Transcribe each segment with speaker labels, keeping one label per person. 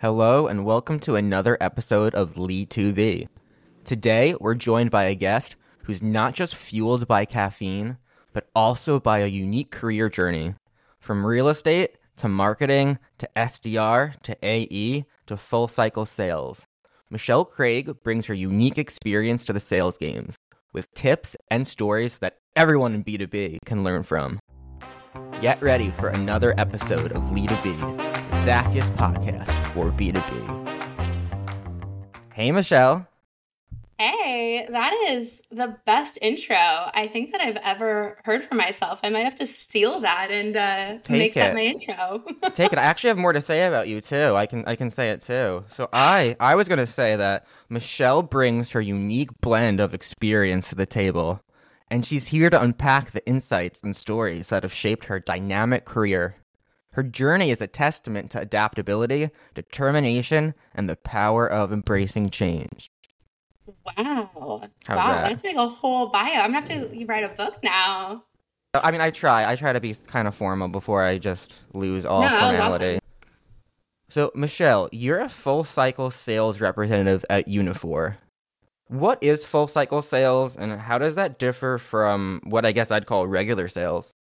Speaker 1: Hello, and welcome to another episode of Lee2B. Today, we're joined by a guest who's not just fueled by caffeine, but also by a unique career journey. From real estate to marketing to SDR to AE to full cycle sales. Michelle Craig brings her unique experience to the sales games with tips and stories that everyone in B2B can learn from. Get ready for another episode of Lee2B, the sassiest podcast for B2B. Hey, Michelle.
Speaker 2: Hey, that is the best intro I think that I've ever heard for myself. I might have to steal that and uh, make
Speaker 1: it.
Speaker 2: that my intro.
Speaker 1: Take it. I actually have more to say about you too. I can I can say it too. So I I was gonna say that Michelle brings her unique blend of experience to the table, and she's here to unpack the insights and stories that have shaped her dynamic career. Her journey is a testament to adaptability, determination, and the power of embracing change.
Speaker 2: Wow.
Speaker 1: How's
Speaker 2: wow,
Speaker 1: that?
Speaker 2: that's like a whole bio. I'm gonna have to write a book now.
Speaker 1: I mean, I try. I try to be kind of formal before I just lose all
Speaker 2: No,
Speaker 1: formality.
Speaker 2: awesome.
Speaker 1: So, Michelle, you're a full cycle sales representative at Uniphore. What is full cycle sales, and how does that differ from what I guess I'd call regular sales?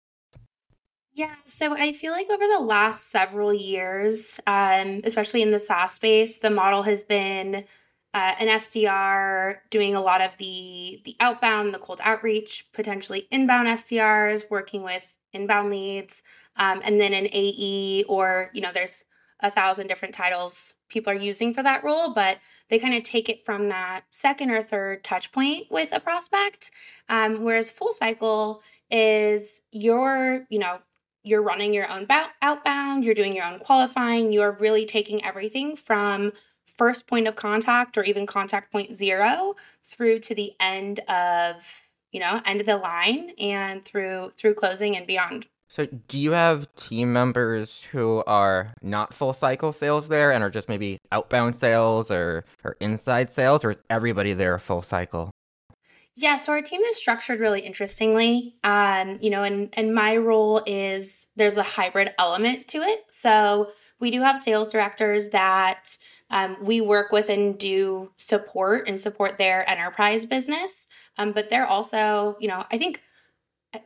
Speaker 2: Yeah, so I feel like over the last several years, um, especially in the SaaS space, the model has been uh, an SDR doing a lot of the the outbound, the cold outreach, potentially inbound SDRs working with inbound leads, um, and then an AE or you know there's a thousand different titles people are using for that role, but they kind of take it from that second or third touch point with a prospect. Um, whereas full cycle is your you know you're running your own outbound, you're doing your own qualifying, you're really taking everything from first point of contact or even contact point zero through to the end of, you know, end of the line and through through closing and beyond.
Speaker 1: So, do you have team members who are not full cycle sales there and are just maybe outbound sales or, or inside sales, or is everybody there full cycle?
Speaker 2: Yeah, so our team is structured really interestingly. Um, you know, and and my role is there's a hybrid element to it. So we do have sales directors that um, we work with and do support and support their enterprise business. Um, but they're also, you know, I think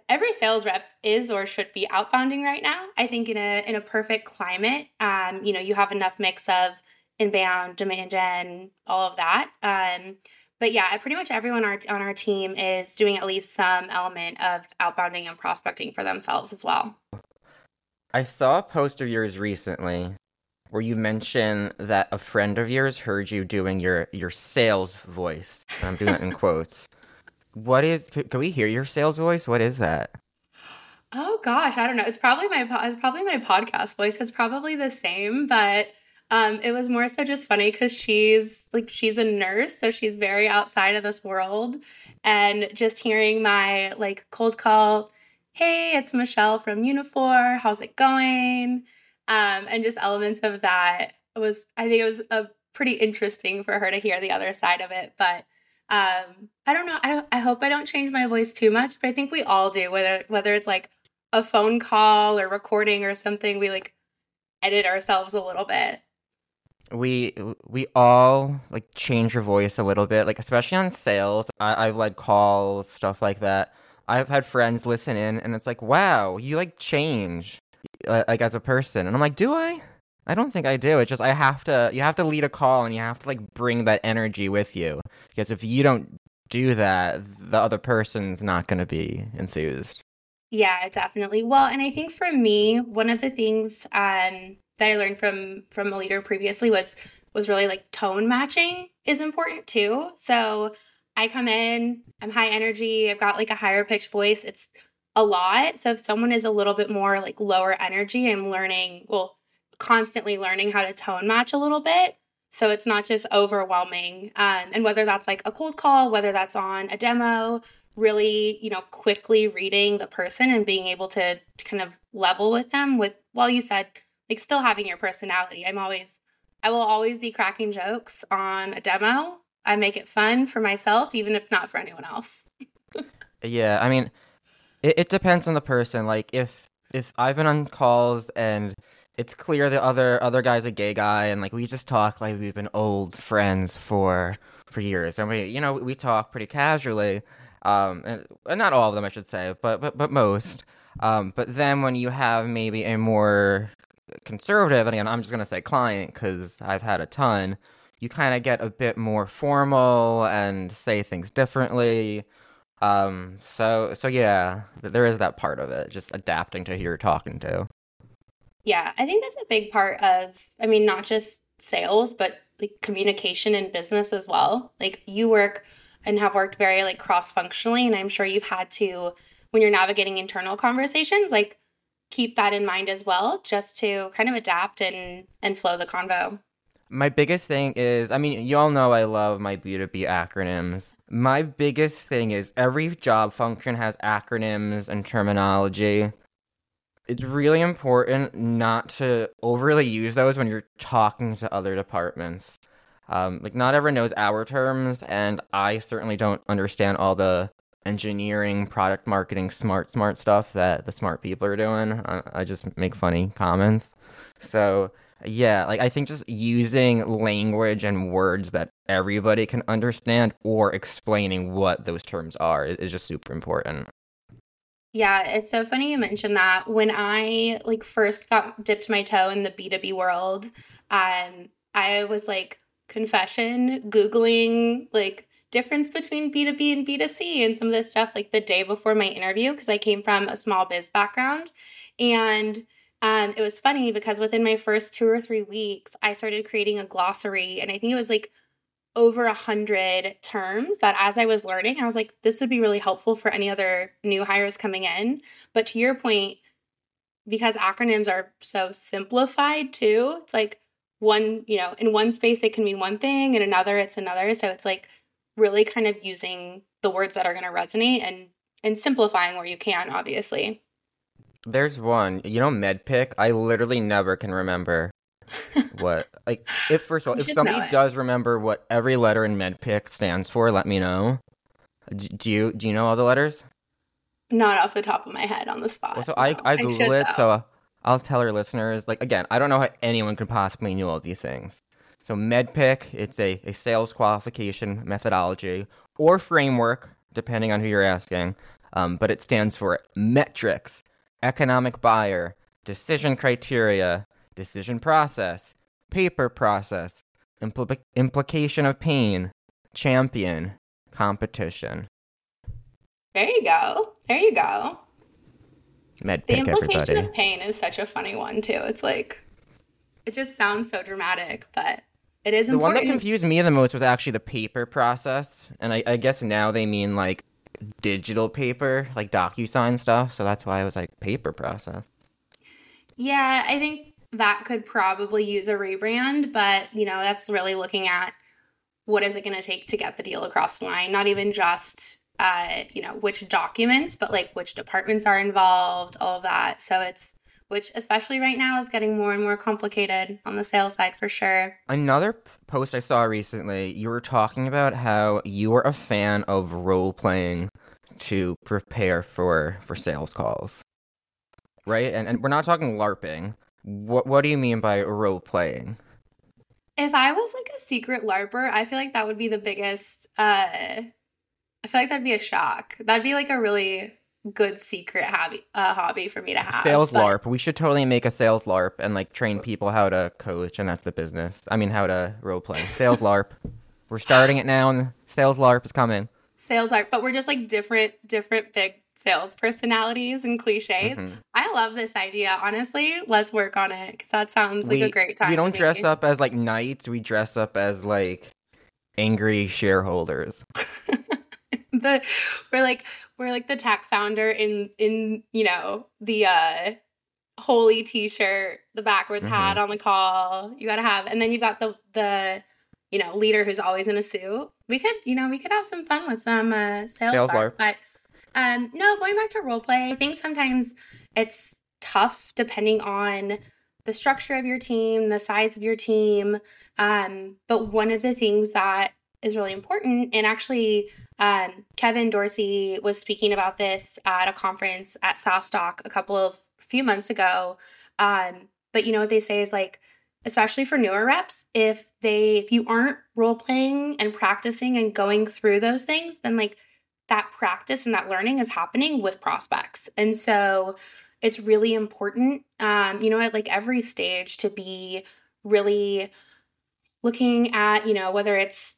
Speaker 2: every sales rep is or should be outbounding right now. I think in a in a perfect climate, um, you know, you have enough mix of inbound, demand gen, all of that. Um, but yeah, pretty much everyone our, on our team is doing at least some element of outbounding and prospecting for themselves as well.
Speaker 1: I saw a post of yours recently where you mentioned that a friend of yours heard you doing your, your sales voice. And I'm doing that in quotes. What is? Can, can we hear your sales voice? What is that?
Speaker 2: Oh gosh, I don't know. It's probably my it's probably my podcast voice. It's probably the same, but um, it was more so just funny because she's like she's a nurse, so she's very outside of this world, and just hearing my like cold call, hey, it's Michelle from Uniphore. How's it going? Um, and just elements of that was I think it was a pretty interesting for her to hear the other side of it, but um i don't know I, I hope i don't change my voice too much but i think we all do whether whether it's like a phone call or recording or something we like edit ourselves a little bit
Speaker 1: We we all like change your voice a little bit, like especially on sales. I, I've led calls, stuff like that. I've had friends listen in, and it's like, wow, you like change, uh, like as a person, and I'm like, do I? I don't think I do. It's just I have to. You have to lead a call, and you have to like bring that energy with you. Because if you don't do that, the other person's not going to be enthused.
Speaker 2: yeah definitely well and i think for me one of the things um that i learned from from a leader previously was was really like tone matching is important too. So i come in i'm high energy i've got like a higher pitched voice it's a lot. So if someone is a little bit more like lower energy i'm learning well constantly learning how to tone match a little bit. So it's not just overwhelming um, and whether that's like a cold call whether that's on a demo really you know quickly reading the person and being able to, to kind of level with them with well you said like still having your personality i'm always i will always be cracking jokes on a demo i make it fun for myself even if not for anyone else
Speaker 1: Yeah, I mean, it, it depends on the person. Like if if I've been on calls and it's clear the other other guy's a gay guy, and like we just talk like we've been old friends for for years, and we you know we talk pretty casually. Um, and, and not all of them, I should say, but but but most. Um, but then when you have maybe a more conservative, and again, I'm just gonna say client because I've had a ton. You kind of get a bit more formal and say things differently. Um, so so yeah, there is that part of it, just adapting to who you're talking to.
Speaker 2: Yeah, I think that's a big part of, I mean, not just sales, but like communication in business as well. Like you work and have worked very like cross functionally, and I'm sure you've had to when you're navigating internal conversations, like keep that in mind as well, just to kind of adapt and and flow the convo.
Speaker 1: My biggest thing is, I mean, you all know I love my B2B acronyms. My biggest thing is every job function has acronyms and terminology. It's really important not to overly use those when you're talking to other departments. Um, like, not everyone knows our terms, and I certainly don't understand all the engineering, product marketing, smart, smart stuff that the smart people are doing. I, I just make funny comments. So, yeah, like I think just using language and words that everybody can understand or explaining what those terms are is, just super important.
Speaker 2: Yeah, it's so funny you mentioned that. When I like first got dipped my toe in the B2B world, um, I was like confession googling like difference between B2B and B2C and some of this stuff like the day before my interview because I came from a small biz background. And um, it was funny because within my first two or three weeks, I started creating a glossary. And I think it was like over a hundred terms that as I was learning, I was like, this would be really helpful for any other new hires coming in. But to your point, because acronyms are so simplified too, it's like one, you know, in one space it can mean one thing, in another it's another. So it's like really kind of using the words that are going to resonate and and simplifying where you can obviously.
Speaker 1: There's one you know MEDDPICC i literally never can remember what like if first of all if somebody does remember what every letter in MEDDPICC stands for let me know. Do you do you know all the letters?
Speaker 2: Not off the top of my head on the spot
Speaker 1: well, so no. i i google I it though. so i'll tell our listeners like again i don't know how anyone could possibly know all these things so MEDDPICC, it's a, a sales qualification methodology or framework, depending on who you're asking, um, but it stands for metrics, economic buyer, decision criteria, decision process, paper process, impl- implication of pain, champion, competition.
Speaker 2: There you go. There you go.
Speaker 1: Med
Speaker 2: the implication
Speaker 1: everybody.
Speaker 2: of pain is such a funny one too. It's like it just sounds so dramatic, but it is
Speaker 1: the
Speaker 2: important.
Speaker 1: one that confused me the most was actually the paper process, and I, I guess now they mean like digital paper, like DocuSign stuff. So that's why I was like paper process.
Speaker 2: Yeah, I think that could probably use a rebrand, but you know, that's really looking at what is it going to take to get the deal across the line, not even just uh, you know, which documents, but like which departments are involved, all of that. So it's which especially right now is getting more and more complicated on the sales side for sure.
Speaker 1: Another post I saw recently, you were talking about how you were a fan of role playing to prepare for for sales calls. Right? And and we're not talking larping. What what do you mean by role playing?
Speaker 2: If I was like a secret larper, I feel like that would be the biggest uh I feel like that'd be a shock. That'd be like a really good secret hobby uh, hobby for me to have.
Speaker 1: Sales but... LARP. We should totally make a sales LARP and like train people how to coach, and that's the business. I mean, how to role play. Sales LARP. We're starting it now, and sales LARP is coming.
Speaker 2: Sales LARP, but we're just like different, different big sales personalities and cliches. Mm-hmm. I love this idea. Honestly, let's work on it because that sounds like
Speaker 1: we,
Speaker 2: a great time.
Speaker 1: We don't dress up as like knights. We dress up as like angry shareholders.
Speaker 2: the we're like we're like the tech founder in in you know the uh holy t-shirt the backwards mm-hmm. hat on the call you gotta have and then you've got the the you know leader who's always in a suit we could you know we could have some fun with some uh sales, sales bar, but um no going back to role play i think sometimes it's tough depending on the structure of your team the size of your team um but one of the things that is really important. And actually, um, Kevin Dorsey was speaking about this at a conference at SaaStock a couple of few months ago. Um, But you know what they say is like, especially for newer reps, if they if you aren't role playing and practicing and going through those things, then like that practice and that learning is happening with prospects. And so it's really important, um, you know, at like every stage to be really looking at, you know, whether it's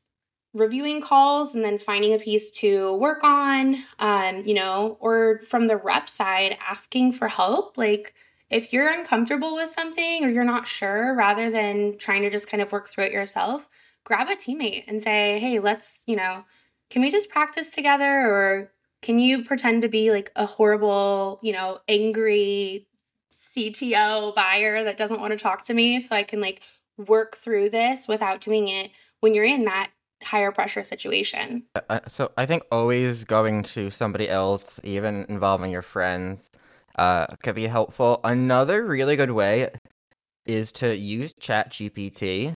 Speaker 2: reviewing calls and then finding a piece to work on, um, you know, or from the rep side, asking for help. Like, if you're uncomfortable with something or you're not sure, rather than trying to just kind of work through it yourself, grab a teammate and say, hey, let's, you know, can we just practice together? Or can you pretend to be like a horrible, you know, angry CTO buyer that doesn't want to talk to me so I can like work through this without doing it when you're in that higher pressure situation.
Speaker 1: Uh, so I think always going to somebody else, even involving your friends, uh, could be helpful. Another really good way is to use ChatGPT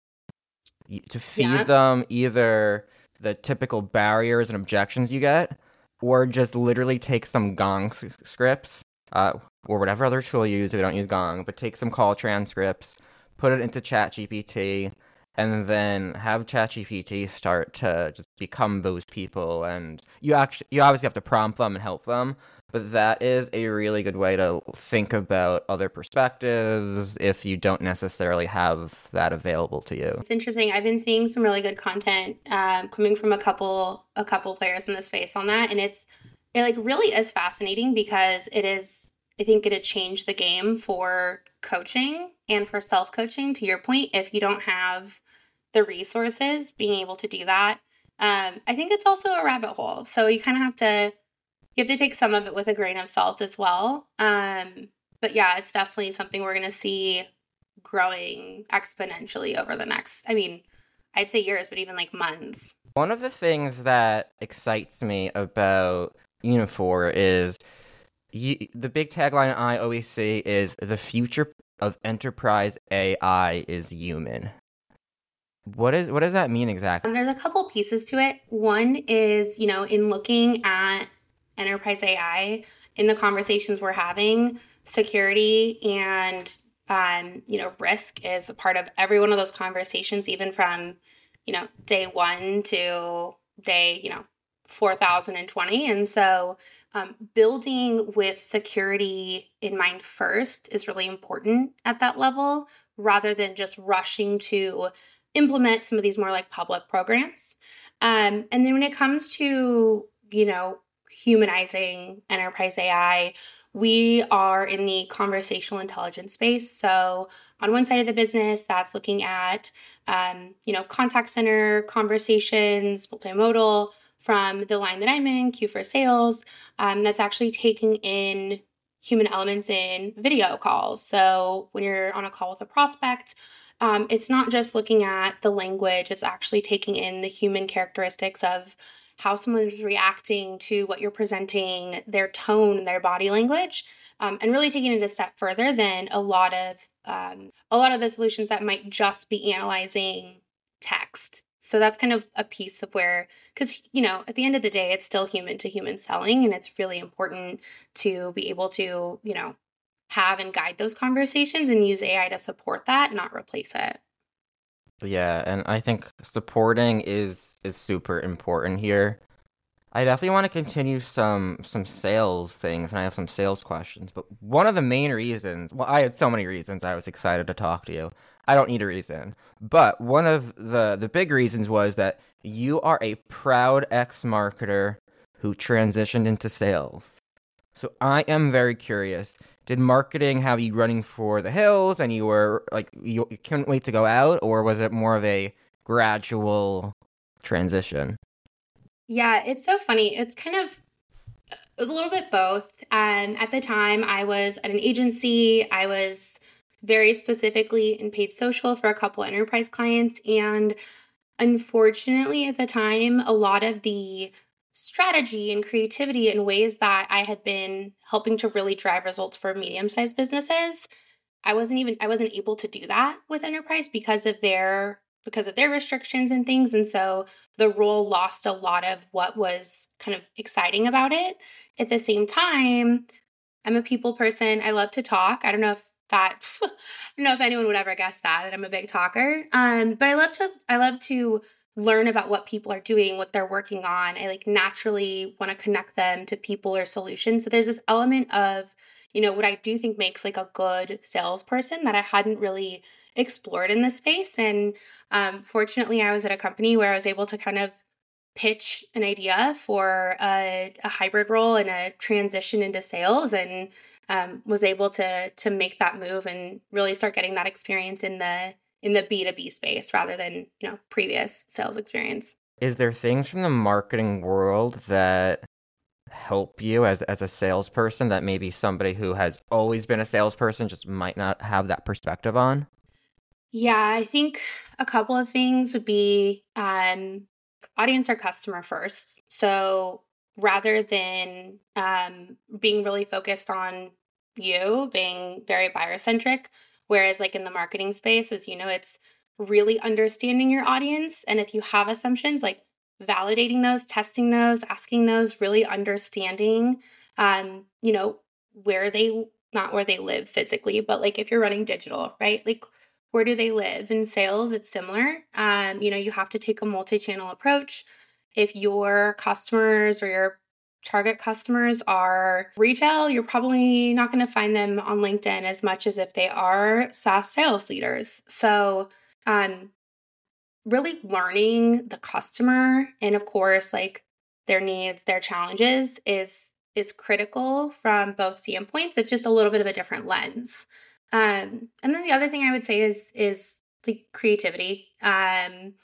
Speaker 1: to feed yeah. them either the typical barriers and objections you get, or just literally take some Gong scripts, uh, or whatever other tool you use if you don't use Gong, but take some call transcripts, put it into ChatGPT, and then have ChatGPT start to just become those people. And you actually, you obviously have to prompt them and help them, but that is a really good way to think about other perspectives if you don't necessarily have that available to you.
Speaker 2: It's interesting. I've been seeing some really good content um, coming from a couple, a couple players in the space on that, and it's it like really is fascinating because it is. I think it'd change the game for coaching and for self coaching. To your point, if you don't have the resources, being able to do that. Um, I think it's also a rabbit hole. So you kind of have to you have to take some of it with a grain of salt as well. Um, but yeah, it's definitely something we're gonna see growing exponentially over the next I mean, I'd say years, but even like months.
Speaker 1: One of the things that excites me about Uniphore is you, the big tagline I always say is the future of enterprise AI is human. What is what does that mean exactly?
Speaker 2: Um, there's a couple pieces to it. One is, you know, in looking at enterprise AI in the conversations we're having, security and um, you know, risk is a part of every one of those conversations, even from, you know, day one to day, you know, 4020. And so um, building with security in mind first is really important at that level rather than just rushing to implement some of these more like public programs. Um, and then when it comes to, you know, humanizing enterprise AI, we are in the conversational intelligence space. So on one side of the business, that's looking at, um, you know, contact center conversations, multimodal. From the line that I'm in, Q for Sales, um, that's actually taking in human elements in video calls. So when you're on a call with a prospect, um, it's not just looking at the language, it's actually taking in the human characteristics of how someone's reacting to what you're presenting, their tone, their body language, um, and really taking it a step further than a lot of um, a lot of the solutions that might just be analyzing text. So that's kind of a piece of where, because you know, at the end of the day, it's still human to human selling, and it's really important to be able to, you know, have and guide those conversations and use AI to support that, not replace it.
Speaker 1: Yeah, and I think supporting is is super important here. I definitely want to continue some some sales things, and I have some sales questions. But one of the main reasons, well, I had so many reasons I was excited to talk to you. I don't need a reason, but one of the the big reasons was that you are a proud ex marketer who transitioned into sales. So I am very curious did marketing have you running for the hills and you were like you, you couldn't wait to go out or was it more of a gradual transition?
Speaker 2: Yeah it's so funny. It's kind of it was a little bit both. Um, at the time i was at an agency. I was very specifically in paid social for a couple enterprise clients and unfortunately at the time a lot of the strategy and creativity in ways that I had been helping to really drive results for medium-sized businesses. I wasn't even I wasn't able to do that with enterprise because of their because of their restrictions and things and so the role lost a lot of what was kind of exciting about it. At the same time, I'm a people person. I love to talk. I don't know if that I don't know if anyone would ever guess that that I'm a big talker. Um, but I love to I love to learn about what people are doing, what they're working on. I like naturally want to connect them to people or solutions. So there's this element of, you know, what I do think makes like a good salesperson that I hadn't really explored in this space. And um, fortunately, I was at a company where I was able to kind of pitch an idea for a, a hybrid role and a transition into sales and um, was able to to make that move and really start getting that experience in the in the B2B space rather than, you know, previous sales experience.
Speaker 1: Is there things from the marketing world that help you as as a salesperson that maybe somebody who has always been a salesperson just might not have that perspective on?
Speaker 2: Yeah, I think a couple of things would be um, audience or customer first. So rather than um, being really focused on you, being very buyer centric, Whereas, like in the marketing space, as you know, it's really understanding your audience. And if you have assumptions, like validating those, testing those, asking those, really understanding, um, you know, where they, not where they live physically, but like if you're running digital, right? Like, where do they live? In sales, it's similar. Um, you know, you have to take a multi channel approach. If your customers or your target customers are retail, you're probably not going to find them on LinkedIn as much as if they are SaaS sales leaders. So, um, really learning the customer and of course like their needs, their challenges is is critical from both standpoints. It's just a little bit of a different lens. Um, and then the other thing I would say is is like creativity. Um,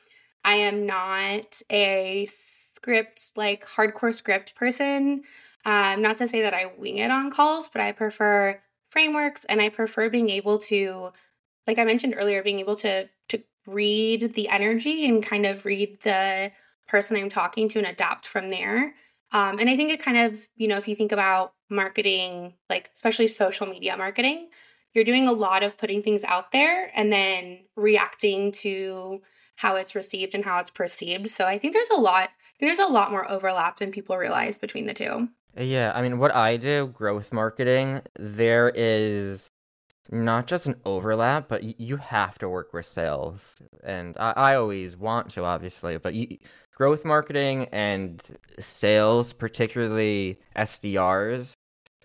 Speaker 2: I am not a script, like hardcore script person. Um, not to say that I wing it on calls, but I prefer frameworks and I prefer being able to, like I mentioned earlier, being able to to read the energy and kind of read the person I'm talking to and adapt from there. Um, and I think it kind of, you know, if you think about marketing, like especially social media marketing, you're doing a lot of putting things out there and then reacting to how it's received and how it's perceived. So I think there's a lot there's a lot more overlap than people realize between the two.
Speaker 1: Yeah, I mean what I do, growth marketing, there is not just an overlap, but you have to work with sales. And I, I always want to, obviously, but you, growth marketing and sales, particularly SDRs,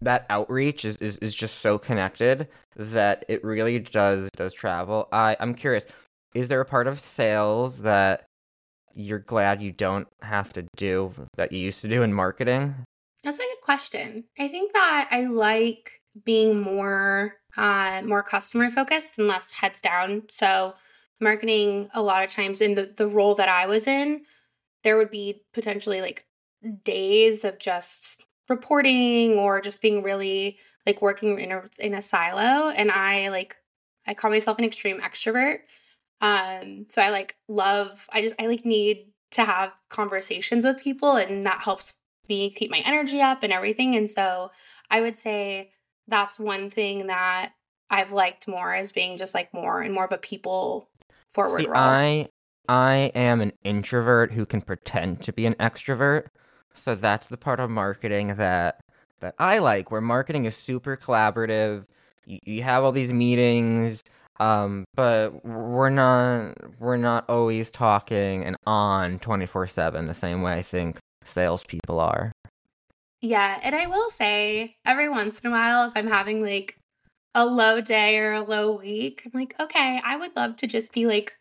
Speaker 1: that outreach is, is, is just so connected that it really does does travel. I, I'm curious, is there a part of sales that you're glad you don't have to do that you used to do in marketing?
Speaker 2: That's a good question. I think that I like being more uh, more customer focused and less heads down. So marketing a lot of times in the, the role that I was in, there would be potentially like days of just reporting or just being really like working in a in a silo. And I like I call myself an extreme extrovert. Um, so I like love, I just, I like need to have conversations with people and that helps me keep my energy up and everything. And so I would say that's one thing that I've liked more as being just like more and more of a people forward
Speaker 1: See,
Speaker 2: role.
Speaker 1: I I am an introvert who can pretend to be an extrovert. So that's the part of marketing that that I like where marketing is super collaborative. You, you have all these meetings, um, but we're not we're not always talking and on twenty four seven the same way I think salespeople are.
Speaker 2: Yeah, and I will say every once in a while, if I'm having like a low day or a low week, I'm like, okay, I would love to just be like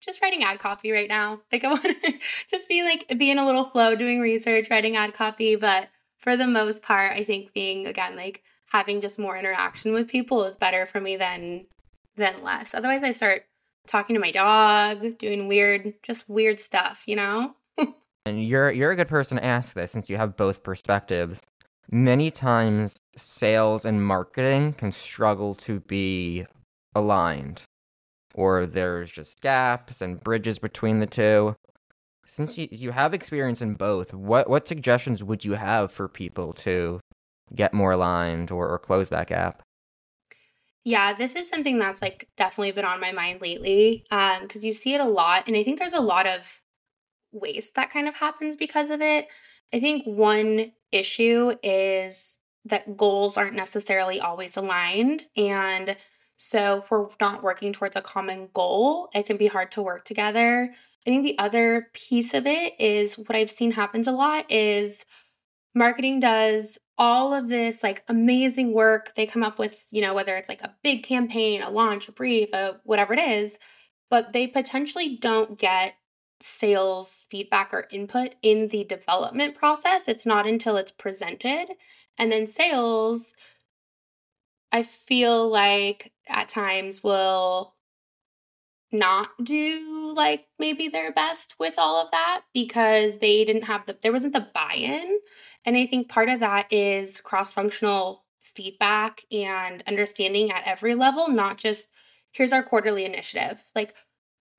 Speaker 2: just writing ad copy right now. Like I want to just be like be in a little flow doing research, writing ad copy, but for the most part, I think being again like having just more interaction with people is better for me than than less. Otherwise, I start talking to my dog, doing weird, just weird stuff, you know?
Speaker 1: and you're you're a good person to ask this since you have both perspectives. Many times sales and marketing can struggle to be aligned or there's just gaps and bridges between the two. Since you, you have experience in both, what what suggestions would you have for people to get more aligned or, or close that gap?
Speaker 2: Yeah, this is something that's like definitely been on my mind lately. Um, because you see it a lot, and I think there's a lot of waste that kind of happens because of it. I think one issue is that goals aren't necessarily always aligned. And So if we're not working towards a common goal, it can be hard to work together. I think the other piece of it is what I've seen happens a lot is marketing does all of this like amazing work. They come up with, you know, whether it's like a big campaign, a launch, a brief, a whatever it is, but they potentially don't get sales feedback or input in the development process. It's not until it's presented. And then sales I feel like at times will not do like maybe their best with all of that because they didn't have the there wasn't the buy-in. And i think part of that is cross-functional feedback and understanding at every level not just here's our quarterly initiative. Like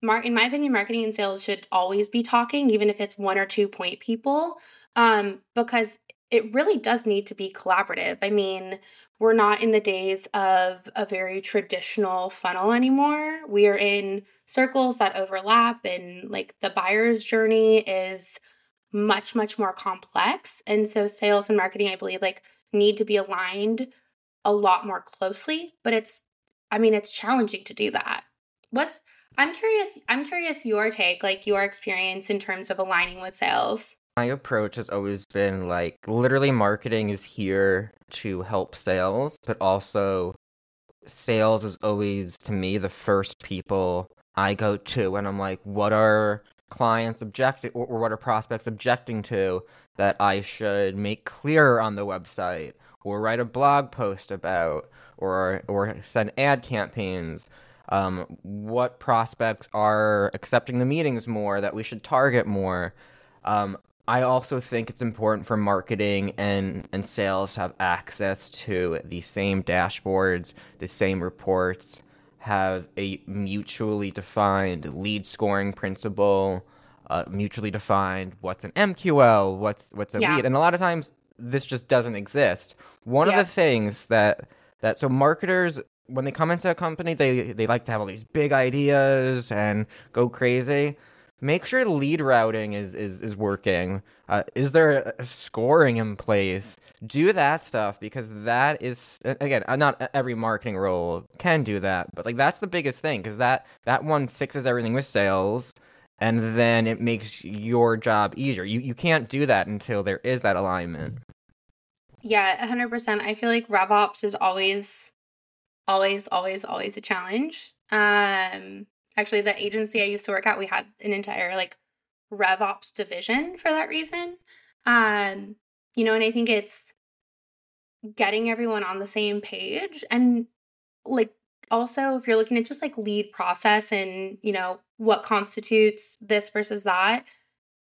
Speaker 2: Mark, in my opinion marketing and sales should always be talking even if it's one or two point people um because it really does need to be collaborative. I mean, we're not in the days of a very traditional funnel anymore. We are in circles that overlap, and like the buyer's journey is much, much more complex. And so, sales and marketing, I believe, like need to be aligned a lot more closely, but it's, I mean, it's challenging to do that. What's, I'm curious, I'm curious your take, like your experience in terms of aligning with sales
Speaker 1: my approach has always been like literally marketing is here to help sales, but also sales is always to me the first people I go to when I'm like, what are clients objecting or, what are prospects objecting to that I should make clearer on the website or write a blog post about or or send ad campaigns. Um, what prospects are accepting the meetings more that we should target more. Um, I also think it's important for marketing and, and sales to have access to the same dashboards, the same reports, have a mutually defined lead scoring principle, uh, mutually defined what's an MQL, what's what's a yeah. lead, and a lot of times this just doesn't exist. One yeah. of the things that that so marketers when they come into a company, they they like to have all these big ideas and go crazy make sure lead routing is is is working. Uh, is there a scoring in place? Do that stuff because that is again uh, not every marketing role can do that, but like that's the biggest thing because that that one fixes everything with sales, and then it makes your job easier. You you can't do that until there is that alignment.
Speaker 2: Yeah, hundred percent. I feel like RevOps is always, always, always, always a challenge. Um, actually the agency I used to work at, we had an entire like RevOps division for that reason. Um, you know, and I think it's getting everyone on the same page and like also if you're looking at just like lead process and you know what constitutes this versus that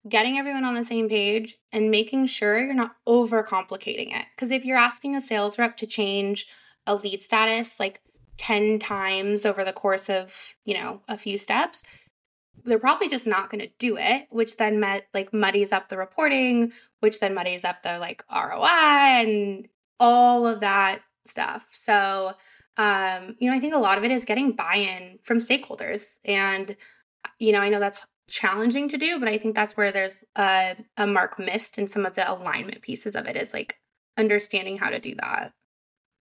Speaker 2: getting everyone on the same page and making sure you're not overcomplicating it because if you're asking a sales rep to change a lead status like 10 times over the course of, you know, a few steps, they're probably just not going to do it, which then met, like muddies up the reporting, which then muddies up the like ROI and all of that stuff. So, um, you know, I think a lot of it is getting buy-in from stakeholders. And, you know, I know that's challenging to do, but I think that's where there's a, a mark missed in some of the alignment pieces of it is like understanding how to do that.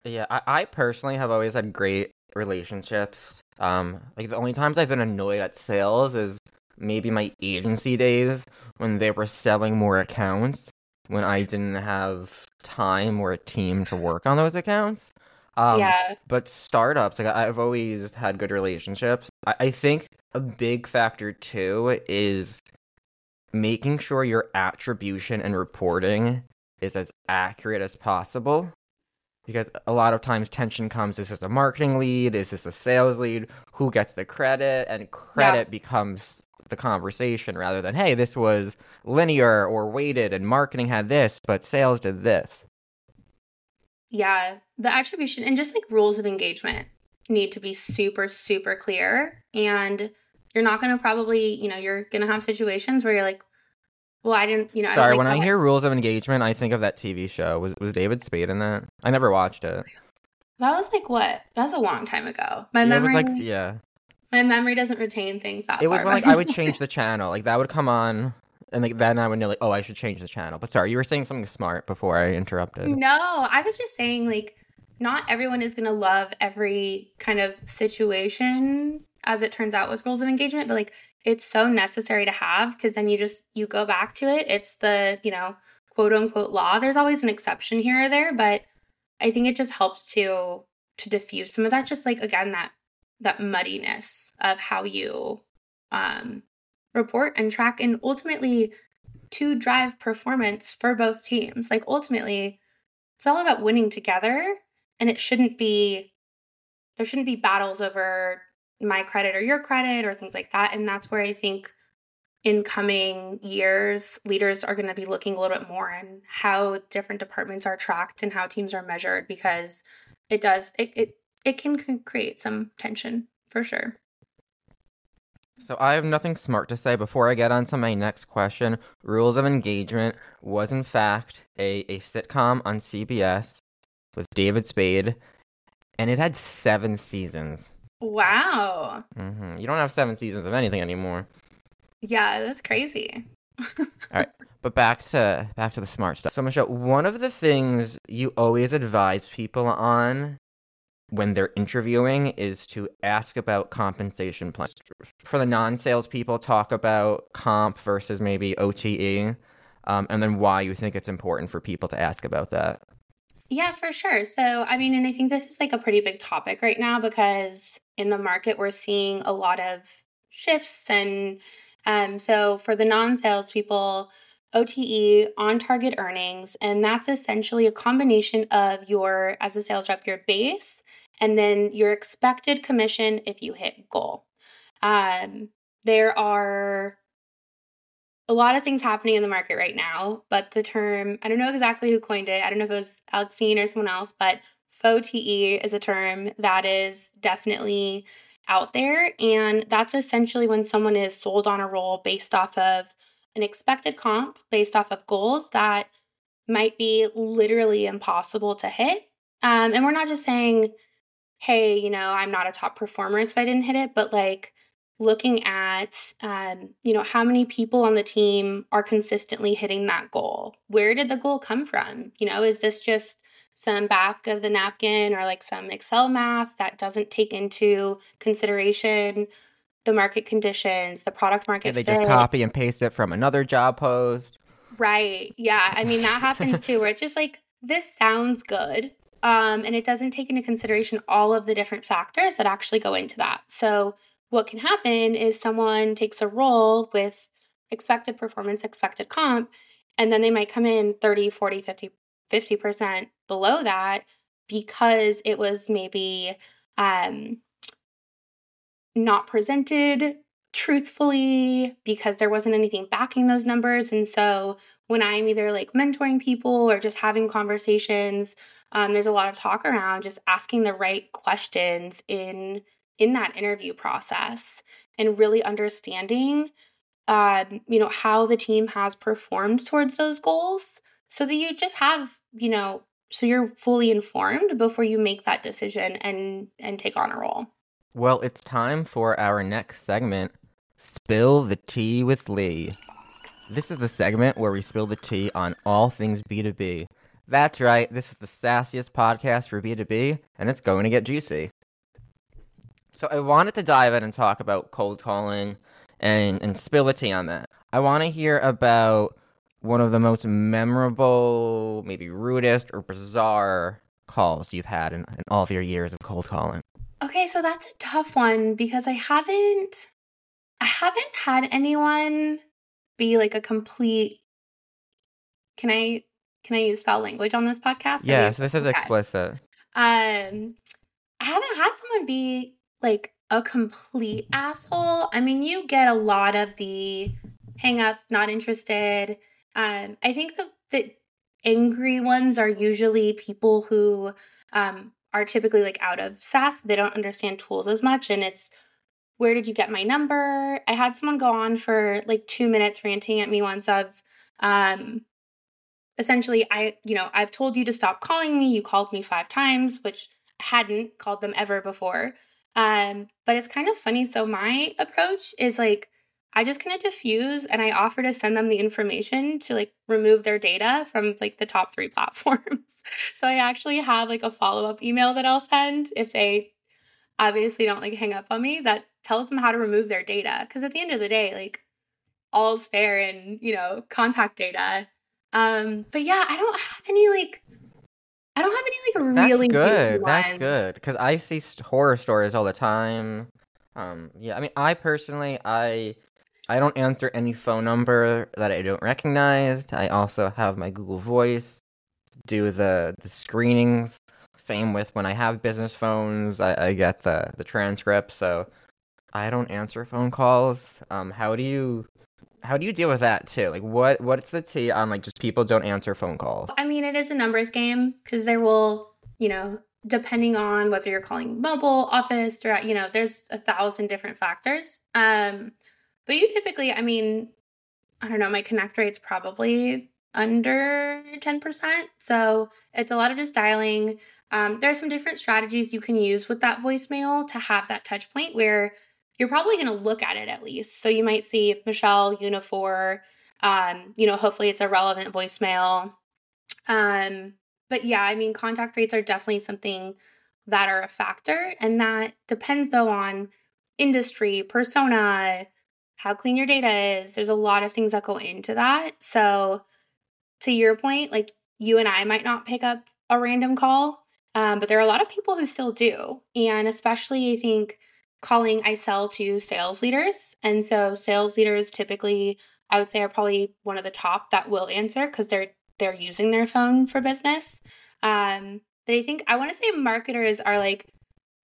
Speaker 1: Yeah, I, I personally have always had great relationships. Um, like the only times I've been annoyed at sales is maybe my agency days when they were selling more accounts when I didn't have time or a team to work on those accounts. Um, yeah. But startups, like I've always had good relationships. I, I think a big factor too is making sure your attribution and reporting is as accurate as possible because a lot of times tension comes is this a marketing lead? Is this a sales lead? Who gets the credit? And credit yeah. becomes the conversation rather than hey this was linear or weighted and marketing had this but sales did this.
Speaker 2: Yeah the attribution and just like rules of engagement need to be super super clear. And you're not going to probably you know you're going to have situations where you're like well, I didn't, you know.
Speaker 1: Sorry,
Speaker 2: I
Speaker 1: when I hear rules of engagement, I think of that TV show. Was was David Spade in that? I never watched it.
Speaker 2: That was like what? That was a long time ago. My yeah, memory,
Speaker 1: was like yeah.
Speaker 2: My memory doesn't retain things that.
Speaker 1: It was when like I would change the channel, like that would come on, and like then I would know like, oh, I should change the channel. But sorry, you were saying something smart before I interrupted.
Speaker 2: No, I was just saying like not everyone is going to love every kind of situation as it turns out with rules of engagement, but like it's so necessary to have because then you just you go back to it. It's the, you know, quote unquote law. There's always an exception here or there, but I think it just helps to to diffuse some of that just like again that that muddiness of how you um report and track and ultimately to drive performance for both teams. Like ultimately it's all about winning together and it shouldn't be there shouldn't be battles over my credit or your credit or things like that and that's where i think in coming years leaders are going to be looking a little bit more on how different departments are tracked and how teams are measured because it does it it, it can create some tension for sure
Speaker 1: so I have nothing smart to say before I get on to my next question. Rules of Engagement was in fact a, a sitcom on CBS with David Spade, and it had seven seasons.
Speaker 2: Wow.
Speaker 1: Mm-hmm. You don't have seven seasons of anything anymore.
Speaker 2: Yeah, that's crazy.
Speaker 1: All right, but back to back to the smart stuff. So Michelle, one of the things you always advise people on when they're interviewing is to ask about compensation plans. For the non-sales people, talk about comp versus maybe OTE, um, and then why you think it's important for people to ask about that.
Speaker 2: Yeah, for sure. So, I mean, and I think this is like a pretty big topic right now because in the market, we're seeing a lot of shifts. And um, so, for the non sales people, OTE on target earnings, and that's essentially a combination of your, as a sales rep, your base and then your expected commission if you hit goal. Um, there are a lot of things happening in the market right now, but the term, I don't know exactly who coined it. I don't know if it was Alexine or someone else, but FOTE is a term that is definitely out there. And that's essentially when someone is sold on a role based off of an expected comp, based off of goals that might be literally impossible to hit. Um, and we're not just saying, hey, you know, I'm not a top performer if I didn't hit it, but like looking at um, you know how many people on the team are consistently hitting that goal? Where did the goal come from? You know is this just some back of the napkin or like some excel math that doesn't take into consideration the market conditions the product market
Speaker 1: yeah, they
Speaker 2: fit.
Speaker 1: just copy and paste it from another job post?
Speaker 2: Right. Yeah. I mean that happens too where it's just like this sounds good um, and it doesn't take into consideration all of the different factors that actually go into that. So what can happen is someone takes a role with expected performance, expected comp, and then they might come in 30, 40, 50, 50% below that because it was maybe um, not presented truthfully because there wasn't anything backing those numbers. And so when I'm either like mentoring people or just having conversations, um, there's a lot of talk around just asking the right questions in in that interview process and really understanding um, you know how the team has performed towards those goals so that you just have you know so you're fully informed before you make that decision and and take on a role.
Speaker 1: Well it's time for our next segment spill the tea with lee. This is the segment where we spill the tea on all things b2b that's right this is the sassiest podcast for b2b and it's going to get juicy so I wanted to dive in and talk about cold calling and, and spill the tea on that. I want to hear about one of the most memorable, maybe rudest or bizarre calls you've had in, in all of your years of cold calling.
Speaker 2: Okay, so that's a tough one because I haven't I haven't had anyone be like a complete can I can I use foul language on this podcast?
Speaker 1: Yes, this is okay. explicit.
Speaker 2: Um I haven't had someone be like a complete asshole. I mean, you get a lot of the hang up, not interested. Um, I think the, the angry ones are usually people who um, are typically like out of SaaS. They don't understand tools as much. And it's, where did you get my number? I had someone go on for like two minutes ranting at me once of, um, essentially, I, you know, I've told you to stop calling me. You called me five times, which hadn't called them ever before. Um, but it's kind of funny. So my approach is like, I just kind of Fuse and I offer to send them the information to like remove their data from like the top three platforms. so I actually have like a follow up email that I'll send if they obviously don't like hang up on me that tells them how to remove their data. Cause at the end of the day, like all's fair in, you know, contact data. Um, but yeah, I don't have any like I don't have any like a really
Speaker 1: That's good. That's good because I see horror stories all the time. Um, yeah, I mean, I personally, I I don't answer any phone number that I don't recognize. I also have my Google Voice do the the screenings. Same with when I have business phones, I, I get the the transcript. So I don't answer phone calls. Um, how do you how do you deal with that too? Like, what what's the tea on like just people don't answer phone calls?
Speaker 2: I mean, it is a numbers game because there will, you know, depending on whether you're calling mobile, office, or you know, there's a thousand different factors. Um, but you typically, I mean, I don't know, my connect rate's probably under 10%. So it's a lot of just dialing. Um, there are some different strategies you can use with that voicemail to have that touch point where you're probably going to look at it at least. So you might see Michelle Uniphore. Um, you know, hopefully it's a relevant voicemail. Um, but yeah, I mean, contact rates are definitely something that are a factor, and that depends though on industry, persona, how clean your data is. There's a lot of things that go into that. So, to your point, like you and I might not pick up a random call, um, but there are a lot of people who still do. And especially, I think, calling, I sell to sales leaders. And so, sales leaders typically, I would say, are probably one of the top that will answer because they're they're using their phone for business. Um, but I think I want to say marketers are like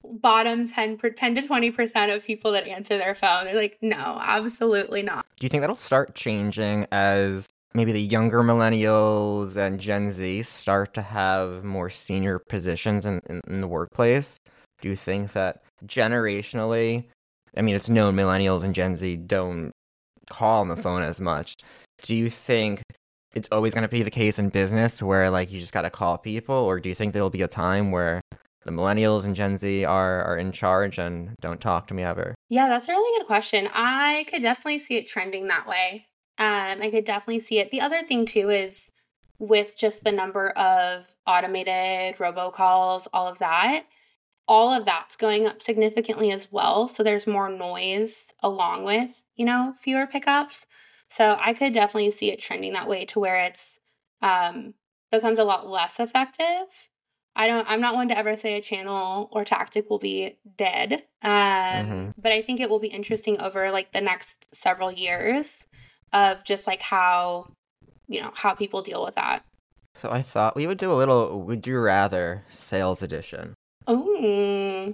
Speaker 2: bottom 10 per 10 to 20% of people that answer their phone they're like no absolutely not
Speaker 1: do you think that'll start changing as maybe the younger millennials and gen z start to have more senior positions in, in, in the workplace do you think that generationally i mean it's known millennials and gen z don't call on the phone as much do you think it's always going to be the case in business where like you just got to call people or do you think there'll be a time where the millennials and Gen Z are are in charge and don't talk to me ever?
Speaker 2: Yeah, that's a really good question. I could definitely see it trending that way. Um, I could definitely see it. The other thing too is with just the number of automated robocalls, all of that, all of that's going up significantly as well. So there's more noise along with, you know, fewer pickups. So I could definitely see it trending that way to where it's um, becomes a lot less effective I don't I'm not one to ever say a channel or tactic will be dead. Um mm-hmm. but I think it will be interesting over like the next several years of just like how you know, how people deal with that.
Speaker 1: So I thought we would do a little would you rather sales edition.
Speaker 2: Oh.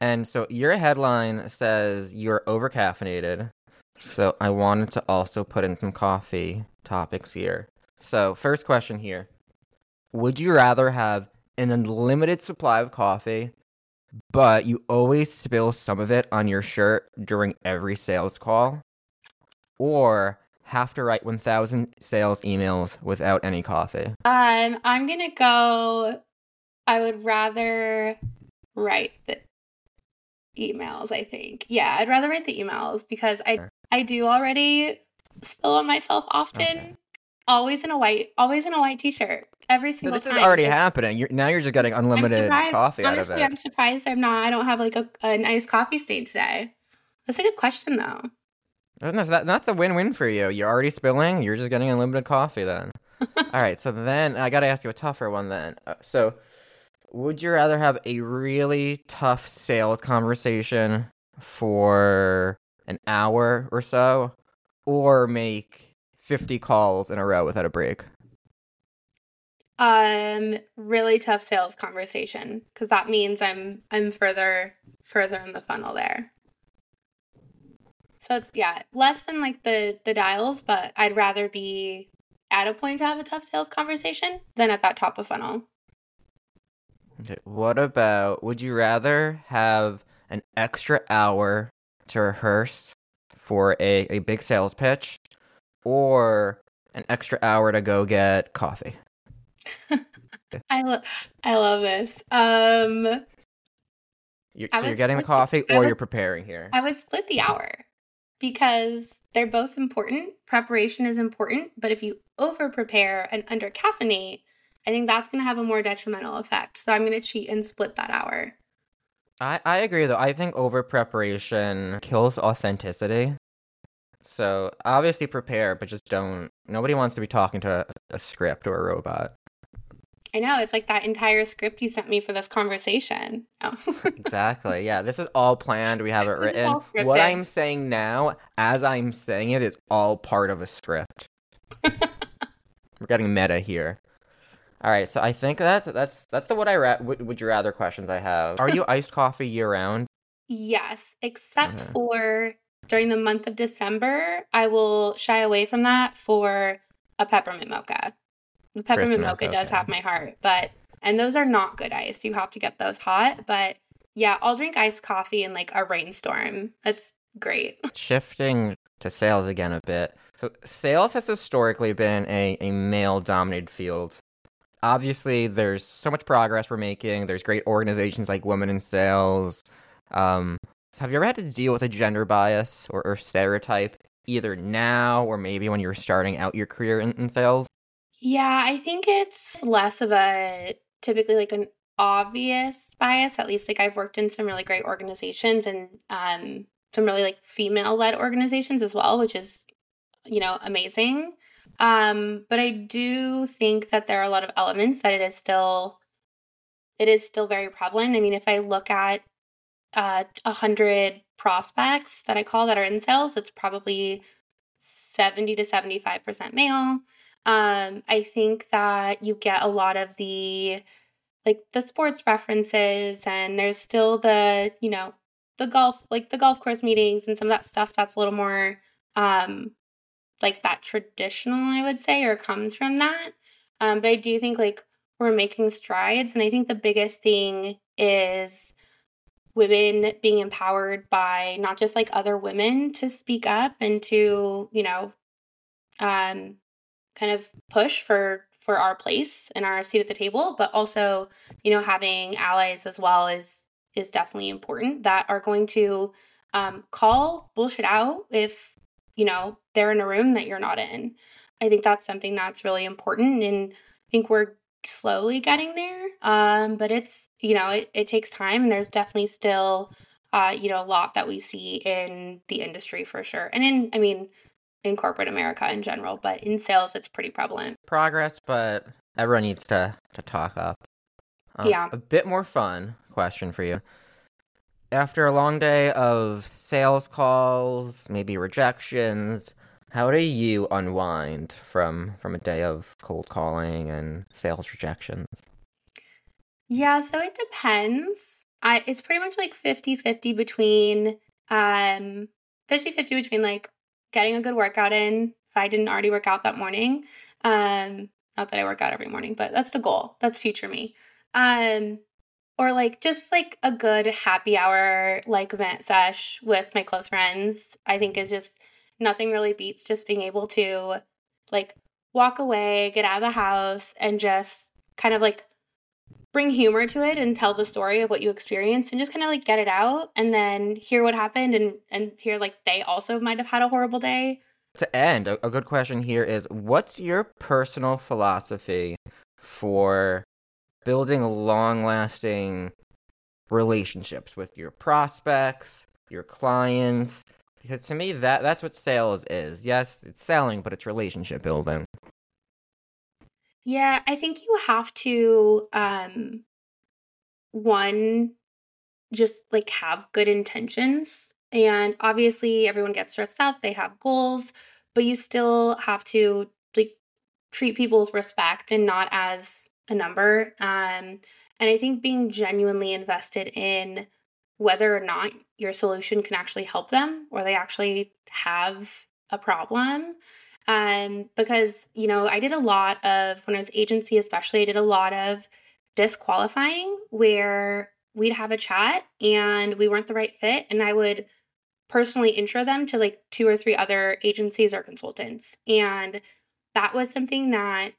Speaker 1: And so your headline says you're over caffeinated. So I wanted to also put in some coffee topics here. So first question here. Would you rather have an unlimited supply of coffee, but you always spill some of it on your shirt during every sales call, or have to write 1000 sales emails without any coffee?
Speaker 2: Um, I'm going to go I would rather write the emails, I think. Yeah, I'd rather write the emails because I sure. I do already spill on myself often. Okay. Always in a white always in a white t-shirt every single
Speaker 1: so this
Speaker 2: time.
Speaker 1: is already happening. You're, now you're just getting unlimited coffee
Speaker 2: Honestly,
Speaker 1: out of it.
Speaker 2: I'm surprised I'm not. I don't have like a, a nice coffee stain today. That's a good question though.
Speaker 1: i don't That, that's a win-win for you. You're already spilling. You're just getting unlimited coffee then. All right. So then I got to ask you a tougher one then. Uh, so would you rather have a really tough sales conversation for an hour or so, or make 50 calls in a row without a break?
Speaker 2: Um, really tough sales conversation because that means I'm I'm further further in the funnel there. So it's yeah, less than like the the dials, but I'd rather be at a point to have a tough sales conversation than at that top of funnel.
Speaker 1: Okay. What about would you rather have an extra hour to rehearse for a, a big sales pitch or an extra hour to go get coffee?
Speaker 2: I love I love this. Um
Speaker 1: you're, so you're getting the coffee or would, you're preparing here.
Speaker 2: I would split the hour. because they're both important. Preparation is important, but if you over prepare and under caffeinate, I think that's going to have a more detrimental effect. So I'm going to cheat and split that hour.
Speaker 1: I, I agree though. I think over preparation kills authenticity. So obviously prepare, but just don't. Nobody wants to be talking to a, a script or a robot.
Speaker 2: I know. It's like that entire script you sent me for this conversation. Oh.
Speaker 1: exactly. Yeah. This is all planned. We have it written. What I'm saying now, as I'm saying it, is all part of a script. We're getting meta here. All right, so I think that that's that's the what I ra- would you rather questions I have. Are you iced coffee year round?
Speaker 2: Yes, except uh-huh. for during the month of December, I will shy away from that for a peppermint mocha. The peppermint Christmas, mocha okay. does have my heart, but and those are not good ice. You have to get those hot, but yeah, I'll drink iced coffee in like a rainstorm. That's great.
Speaker 1: Shifting to sales again a bit. So sales has historically been a, a male dominated field. Obviously, there's so much progress we're making. There's great organizations like Women in Sales. Um, have you ever had to deal with a gender bias or, or stereotype, either now or maybe when you were starting out your career in, in sales?
Speaker 2: Yeah, I think it's less of a typically like an obvious bias. At least like I've worked in some really great organizations and um, some really like female led organizations as well, which is you know amazing. Um, but I do think that there are a lot of elements that it is still it is still very prevalent. I mean, if I look at uh, a uh, hundred prospects that I call that are in sales, it's probably 70 to 75% male. Um, I think that you get a lot of the like the sports references and there's still the, you know, the golf like the golf course meetings and some of that stuff that's a little more um like that traditional, I would say, or comes from that. Um, but I do think like we're making strides. And I think the biggest thing is women being empowered by not just like other women to speak up and to you know um kind of push for for our place and our seat at the table but also you know having allies as well is is definitely important that are going to um, call bullshit out if you know they're in a room that you're not in i think that's something that's really important and i think we're slowly getting there. Um, but it's, you know, it, it takes time and there's definitely still, uh, you know, a lot that we see in the industry for sure. And in, I mean, in corporate America in general, but in sales, it's pretty prevalent.
Speaker 1: Progress, but everyone needs to, to talk up. Um, yeah. A bit more fun question for you. After a long day of sales calls, maybe rejections, how do you unwind from from a day of cold calling and sales rejections?
Speaker 2: Yeah, so it depends. I it's pretty much like 50-50 between um 50-50 between like getting a good workout in if I didn't already work out that morning. Um not that I work out every morning, but that's the goal. That's future me. Um or like just like a good happy hour like event sesh with my close friends, I think is just nothing really beats just being able to like walk away, get out of the house, and just kind of like bring humor to it and tell the story of what you experienced and just kind of like get it out and then hear what happened and and hear like they also might have had a horrible day.
Speaker 1: To end, a, a good question here is what's your personal philosophy for building long-lasting relationships with your prospects, your clients, because to me that that's what sales is. Yes, it's selling, but it's relationship building.
Speaker 2: Yeah, I think you have to um one just like have good intentions and obviously everyone gets stressed out, they have goals, but you still have to like treat people with respect and not as a number. Um and I think being genuinely invested in whether or not your solution can actually help them or they actually have a problem. Um, because, you know, I did a lot of, when I was agency, especially, I did a lot of disqualifying where we'd have a chat and we weren't the right fit. And I would personally intro them to like two or three other agencies or consultants. And that was something that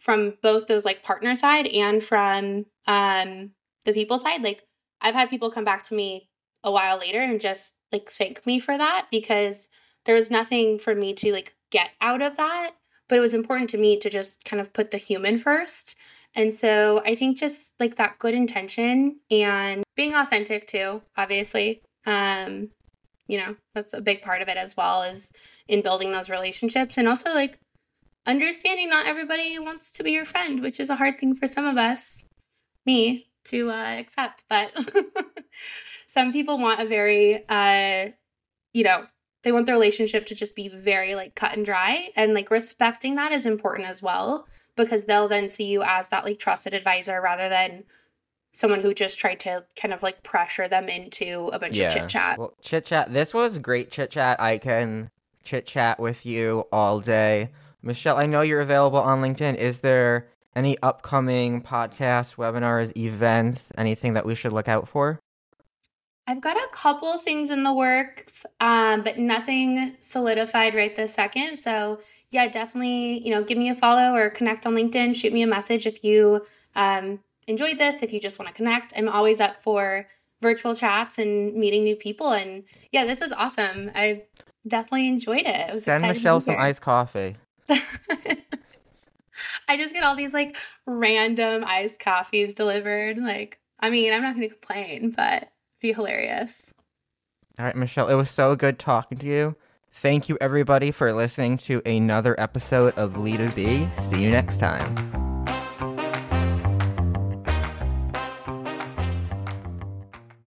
Speaker 2: from both those like partner side and from um the people side, like I've had people come back to me a while later and just like thank me for that because there was nothing for me to like get out of that, but it was important to me to just kind of put the human first. And so I think just like that good intention and being authentic too, obviously. Um, you know, that's a big part of it as well as in building those relationships and also like understanding not everybody wants to be your friend, which is a hard thing for some of us, me, to uh, accept. But some people want a very, uh, you know, they want the relationship to just be very like cut and dry. And like respecting that is important as well because they'll then see you as that like trusted advisor rather than someone who just tried to kind of like pressure them into a bunch of chit chat.
Speaker 1: Well, chit chat. This was great chit chat. I can chit chat with you all day. Michelle, I know you're available on LinkedIn. Is there any upcoming podcasts, webinars, events, anything that we should look out for?
Speaker 2: I've got a couple things in the works, um, but nothing solidified right this second. So yeah, definitely, you know, give me a follow or connect on LinkedIn. Shoot me a message if you um, enjoyed this, if you just want to connect. I'm always up for virtual chats and meeting new people. And yeah, this was awesome. I definitely enjoyed it. it
Speaker 1: Send Michelle some iced coffee.
Speaker 2: I just get all these like random iced coffees delivered. Like, I mean, I'm not going to complain, but be hilarious.
Speaker 1: All right, Michelle, it was so good talking to you. Thank you, everybody, for listening to another episode of Lee B. See you next time.